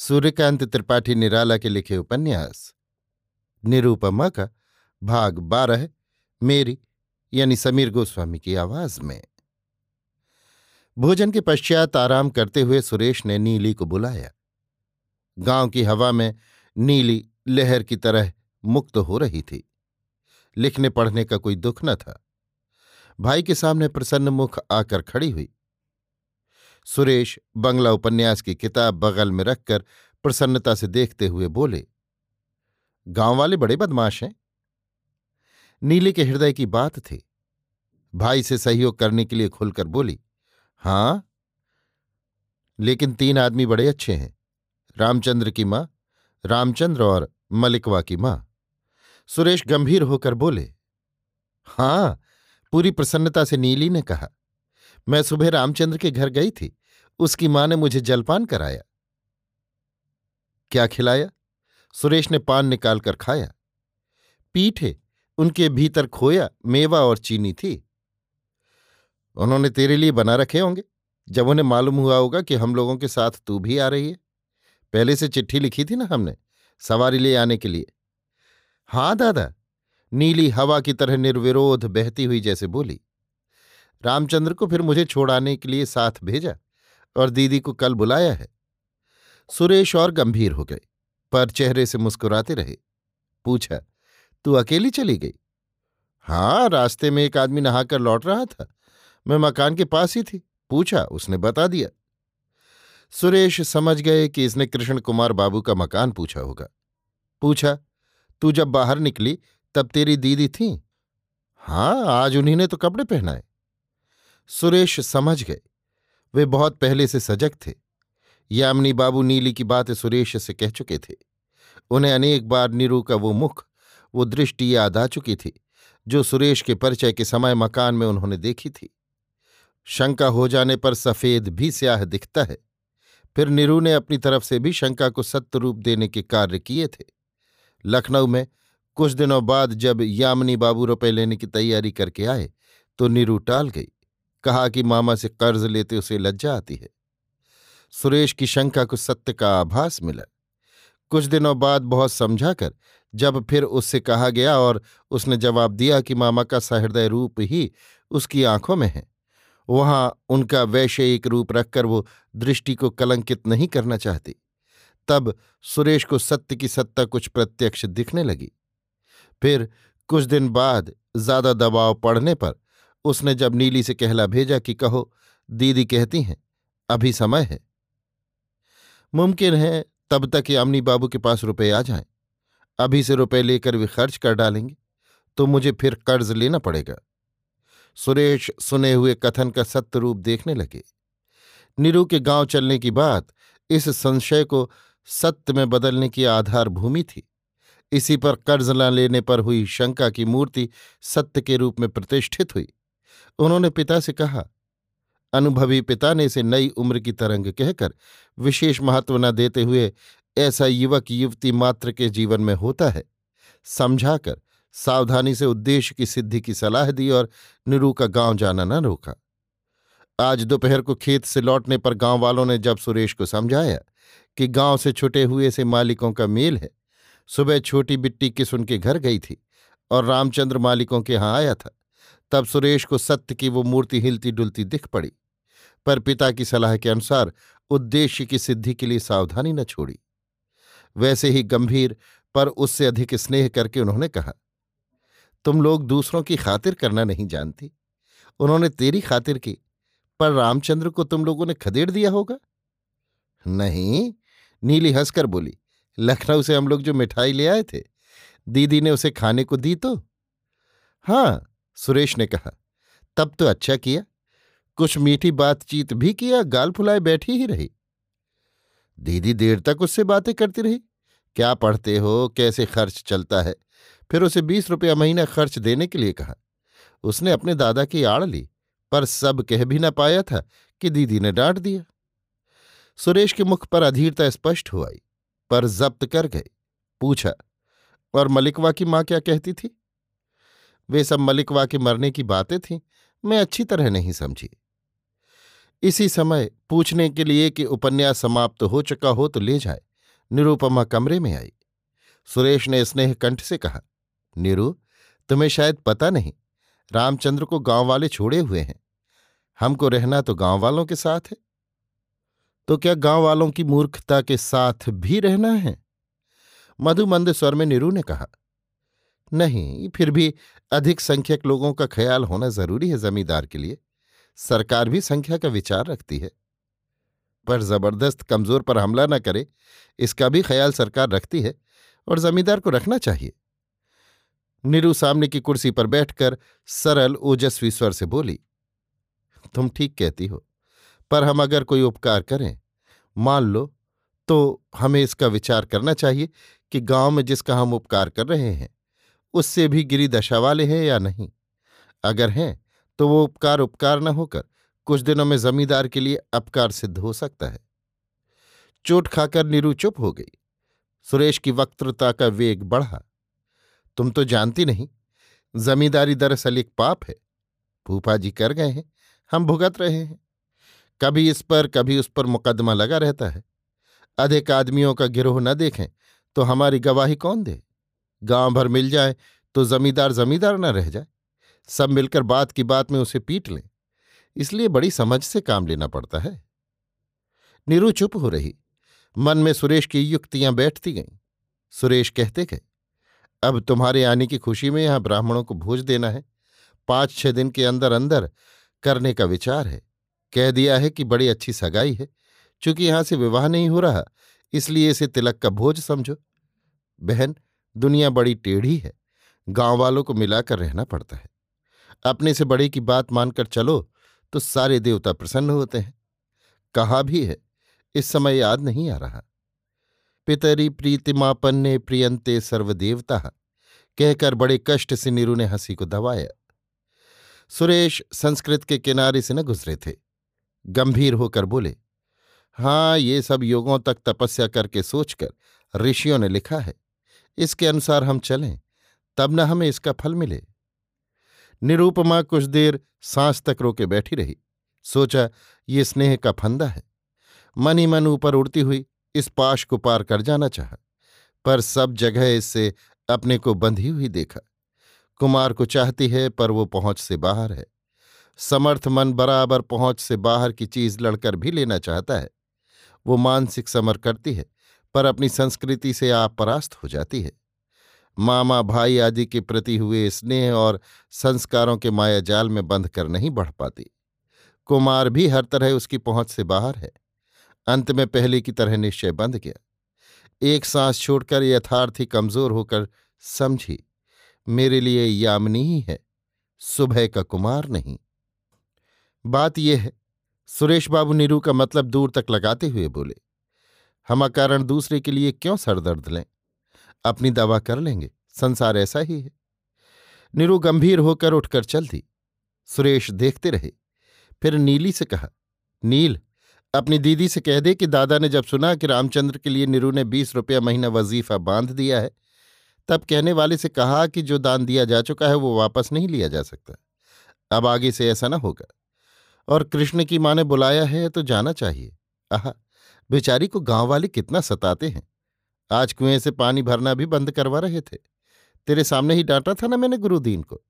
सूर्यकांत त्रिपाठी निराला के लिखे उपन्यास। निरूपमा का भाग बारह, मेरी, यानी समीर गोस्वामी की आवाज़ में। भोजन के पश्चात आराम करते हुए सुरेश ने नीली को बुलाया। गाँव की हवा में नीली लहर की तरह मुक्त हो रही थी। लिखने पढ़ने का कोई दुख न था। भाई के सामने प्रसन्न मुख आकर खड़ी हुई। सुरेश बंगला उपन्यास की किताब बगल में रखकर प्रसन्नता से देखते हुए बोले, गाँव वाले बड़े बदमाश हैं। नीले के हृदय की बात थी। भाई से सहयोग करने के लिए खुलकर बोली, हाँ, लेकिन तीन आदमी बड़े अच्छे हैं। रामचंद्र की माँ, रामचंद्र और मलिकवा की माँ। सुरेश गंभीर होकर बोले, हाँ, पूरी प्रसन्नता से नीली ने कहा। मैं सुबह रामचंद्र के घर गई थी। उसकी माँ ने मुझे जलपान कराया। क्या खिलाया? सुरेश ने पान निकालकर खाया। पीठे, उनके भीतर खोया, मेवा और चीनी थी। उन्होंने तेरे लिए बना रखे होंगे। जब उन्हें मालूम हुआ होगा कि हम लोगों के साथ तू भी आ रही है। पहले से चिट्ठी लिखी थी ना हमने, सवारी ले आने के लिए। हाँ, दादा। नीली हवा की तरह निर्विरोध बहती हुई जैसे बोली। रामचंद्र को फिर मुझे छोड़ाने के लिए साथ भेजा और दीदी को कल बुलाया है। सुरेश और गंभीर हो गए, पर चेहरे से मुस्कुराते रहे। पूछा, तू अकेली चली गई? हाँ रास्ते में एक आदमी नहाकर लौट रहा था। मैं मकान के पास ही थी। पूछा, उसने बता दिया? सुरेश समझ गए कि इसने कृष्ण कुमार बाबू का मकान पूछा होगा। पूछा, तू जब बाहर निकली, तब तेरी दीदी थी? हाँ आज उन्हीं ने तो कपड़े पहनाए। सुरेश समझ गए। वे बहुत पहले से सजग थे। यामिनी बाबू नीली की बात सुरेश से कह चुके थे। उन्हें अनेक बार नीरू का वो मुख, वो दृष्टि याद आ चुकी थी, जो सुरेश के परिचय के समय मकान में उन्होंने देखी थी। शंका हो जाने पर सफ़ेद भी स्याह दिखता है। फिर नीरू ने अपनी तरफ़ से भी शंका को सत्य रूप देने के कार्य किए थे। लखनऊ में कुछ दिनों बाद जब यामिनी बाबू रुपए लेने की तैयारी करके आए तो नीरू टाल गई। कहा कि मामा से कर्ज लेते उसे लज्जा आती है। सुरेश की शंका को सत्य का आभास मिला। कुछ दिनों बाद बहुत समझाकर, जब फिर उससे कहा गया और उसने जवाब दिया कि मामा का सहृदय रूप ही उसकी आँखों में है, वहाँ उनका वैषयिक रूप रखकर वो दृष्टि को कलंकित नहीं करना चाहती। तब सुरेश को सत्य की सत्ता कुछ प्रत्यक्ष दिखने लगी। फिर कुछ दिन बाद ज़्यादा दबाव पड़ने पर उसने जब नीली से कहला भेजा कि कहो, दीदी कहती हैं, अभी समय है। मुमकिन है तब तक ये अमनी बाबू के पास रुपए आ जाएँ। अभी से रुपए लेकर वे खर्च कर डालेंगे तो मुझे फिर कर्ज लेना पड़ेगा। सुरेश सुने हुए कथन का सत्य रूप देखने लगे। नीरू के गाँव चलने की बात इस संशय को सत्य में बदलने की आधार भूमि थी। इसी पर कर्ज न लेने पर हुई शंका की मूर्ति सत्य के रूप में प्रतिष्ठित हुई। उन्होंने पिता से कहा, अनुभवी पिता ने इसे नई उम्र की तरंग कहकर विशेष महत्व न देते हुए ऐसा युवक युवती मात्र के जीवन में होता है, समझाकर सावधानी से उद्देश्य की सिद्धि की सलाह दी और निरू का गाँव जाना न रोका। आज दोपहर को खेत से लौटने पर गाँव वालों ने जब सुरेश को समझाया कि गाँव से छुटे हुए से मालिकों का मेल है, सुबह छोटी बिट्टी किस उनके घर गई थी और रामचंद्र मालिकों के यहाँ आया था तब सुरेश को सत्य की वो मूर्ति हिलती डुलती दिख पड़ी। पर पिता की सलाह के अनुसार उद्देश्य की सिद्धि के लिए सावधानी न छोड़ी। वैसे ही गंभीर, पर उससे अधिक स्नेह करके उन्होंने कहा, तुम लोग दूसरों की खातिर करना नहीं जानती। उन्होंने तेरी खातिर की, पर रामचंद्र को तुम लोगों ने खदेड़ दिया होगा? नहीं, नीली हंसकर बोली, लखनऊ से हम लोग जो मिठाई ले आए थे, दीदी ने उसे खाने को दी तो? हाँ सुरेश ने कहा, तब तो अच्छा किया। कुछ मीठी बातचीत भी किया, गाल फुलाए, बैठी ही रही। दीदी देर तक उससे बातें करती रही। क्या पढ़ते हो, कैसे खर्च चलता है? फिर उसे बीस रुपया महीना खर्च देने के लिए कहा। उसने अपने दादा की आड़ ली, पर सब कह भी न पाया था कि दीदी ने डांट दिया। सुरेश के मुख पर अधीरता स्पष्ट हो आई, पर जब्त कर गए पूछा, और मलिकवा की माँ क्या कहती थी? वे सब मलिकवा के मरने की बातें थीं, मैं अच्छी तरह नहीं समझी। इसी समय पूछने के लिए कि उपन्यास समाप्त हो चुका हो तो ले जाए। निरूपमा कमरे में आई। सुरेश ने स्नेह कंठ से कहा, नीरू, तुम्हें शायद पता नहीं, रामचंद्र को गाँव वाले छोड़े हुए हैं। हमको रहना तो गाँव वालों के साथ है। तो क्या गाँव वालों की मूर्खता के साथ भी रहना है? मधुमंद स्वर में नीरू ने कहा नहीं, फिर भी अधिक संख्यक लोगों का ख्याल होना ज़रूरी है जमींदार के लिए। सरकार भी संख्या का विचार रखती है। पर ज़बरदस्त कमज़ोर पर हमला न करे, इसका भी ख्याल सरकार रखती है और जमींदार को रखना चाहिए। नीरू सामने की कुर्सी पर बैठकर सरल, ओजस्वी स्वर से बोली, तुम ठीक कहती हो, पर हम अगर कोई उपकार करें, मान लो तो हमें इसका विचार करना चाहिए कि गाँव में जिसका हम उपकार कर रहे हैं उससे भी गिरी दशा वाले हैं या नहीं? अगर हैं तो वो उपकार उपकार न होकर कुछ दिनों में जमींदार के लिए अपकार सिद्ध हो सकता है। चोट खाकर नीरू चुप हो गई। सुरेश की वक्तृता का वेग बढ़ा। तुम तो जानती नहीं, जमींदारी दरअसल एक पाप है। फूफा जी कर गए हैं, हम भुगत रहे हैं। कभी इस पर, कभी उस पर मुकदमा लगा रहता है। अधिक आदमियों का गिरोह न देखें तो हमारी गवाही कौन दे? गाँव भर मिल जाए तो जमींदार जमींदार न रह जाए। सब मिलकर बात की बात में उसे पीट लें। इसलिए बड़ी समझ से काम लेना पड़ता है। नीरू चुप हो रही। मन में सुरेश की युक्तियाँ बैठती गईं। सुरेश कहते गए, अब तुम्हारे आने की खुशी में यहाँ ब्राह्मणों को भोज देना है। पाँच छह दिन के अंदर अंदर करने का विचार है। कह दिया है कि बड़ी अच्छी सगाई है। चूँकि यहाँ से विवाह नहीं हो रहा, इसलिए इसे तिलक का भोज समझो। बहन दुनिया बड़ी टेढ़ी है। गाँव वालों को मिलाकर रहना पड़ता है। अपने से बड़े की बात मानकर चलो तो सारे देवता प्रसन्न होते हैं। कहा भी है, इस समय याद नहीं आ रहा। पितरी प्रीतिमापन्ने प्रियंते सर्वदेवता, कहकर बड़े कष्ट से नीरू ने हँसी को दबाया। सुरेश संस्कृत के किनारे से न गुजरे थे। गंभीर होकर बोले हाँ ये सब योगों तक तपस्या करके सोचकर ऋषियों ने लिखा है। इसके अनुसार हम चलें, तब न हमें इसका फल मिले। निरूपमा कुछ देर सांस तक रोके बैठी रही। सोचा, ये स्नेह का फंदा है। मन ही मन ऊपर उड़ती हुई इस पाश को पार कर जाना चाहा, पर सब जगह इससे अपने को बंधी हुई देखा। कुमार को चाहती है, पर वो पहुँच से बाहर है। समर्थ मन बराबर पहुँच से बाहर की चीज़ लड़कर भी लेना चाहता है। वो मानसिक समर करती है। पर अपनी संस्कृति से आप परास्त हो जाती है। मामा भाई आदि के प्रति हुए स्नेह और संस्कारों के माया जाल में बंध कर नहीं बढ़ पाती। कुमार भी हर तरह उसकी पहुँच से बाहर है। अंत में पहले की तरह निश्चय बंध गया। एक सांस छोड़कर यथार्थ ही कमज़ोर होकर समझी, मेरे लिए यामिनी ही है, सुबह का कुमार नहीं। बात यह है, सुरेश बाबू नीरू का मतलब दूर तक लगाते हुए बोले हम अकारण दूसरे के लिए क्यों सरदर्द लें? अपनी दवा कर लेंगे, संसार ऐसा ही है। नीरू गंभीर होकर उठकर चल दी। सुरेश देखते रहे, फिर नीली से कहा, नील, अपनी दीदी से कह दे कि दादा ने जब सुना कि रामचंद्र के लिए नीरू ने बीस रुपया महीना वजीफा बाँध दिया है, तब कहने वाले से कहा कि जो दान दिया जा चुका है वो वापस नहीं लिया जा सकता। अब आगे से ऐसा ना होगा। और कृष्ण की माँ ने बुलाया है तो जाना चाहिए। आह बेचारी को गाँव वाले कितना सताते हैं। आज कुएँ से पानी भरना भी बंद करवा रहे थे। तेरे सामने ही डांटा था ना मैंने गुरुदीन को।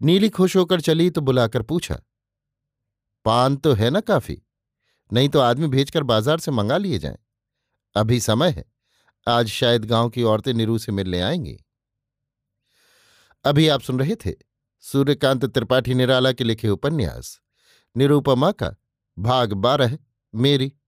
नीली खुश होकर चली तो बुलाकर पूछा, पान तो है ना काफ़ी? नहीं तो आदमी भेजकर बाज़ार से मंगा लिए जाए। अभी समय है। आज शायद गाँव की औरतें निरू से मिलने आएँगी। अभी आप सुन रहे थे सूर्यकांत त्रिपाठी निराला के लिखे उपन्यास, निरूपमा का भाग बारह, मेरी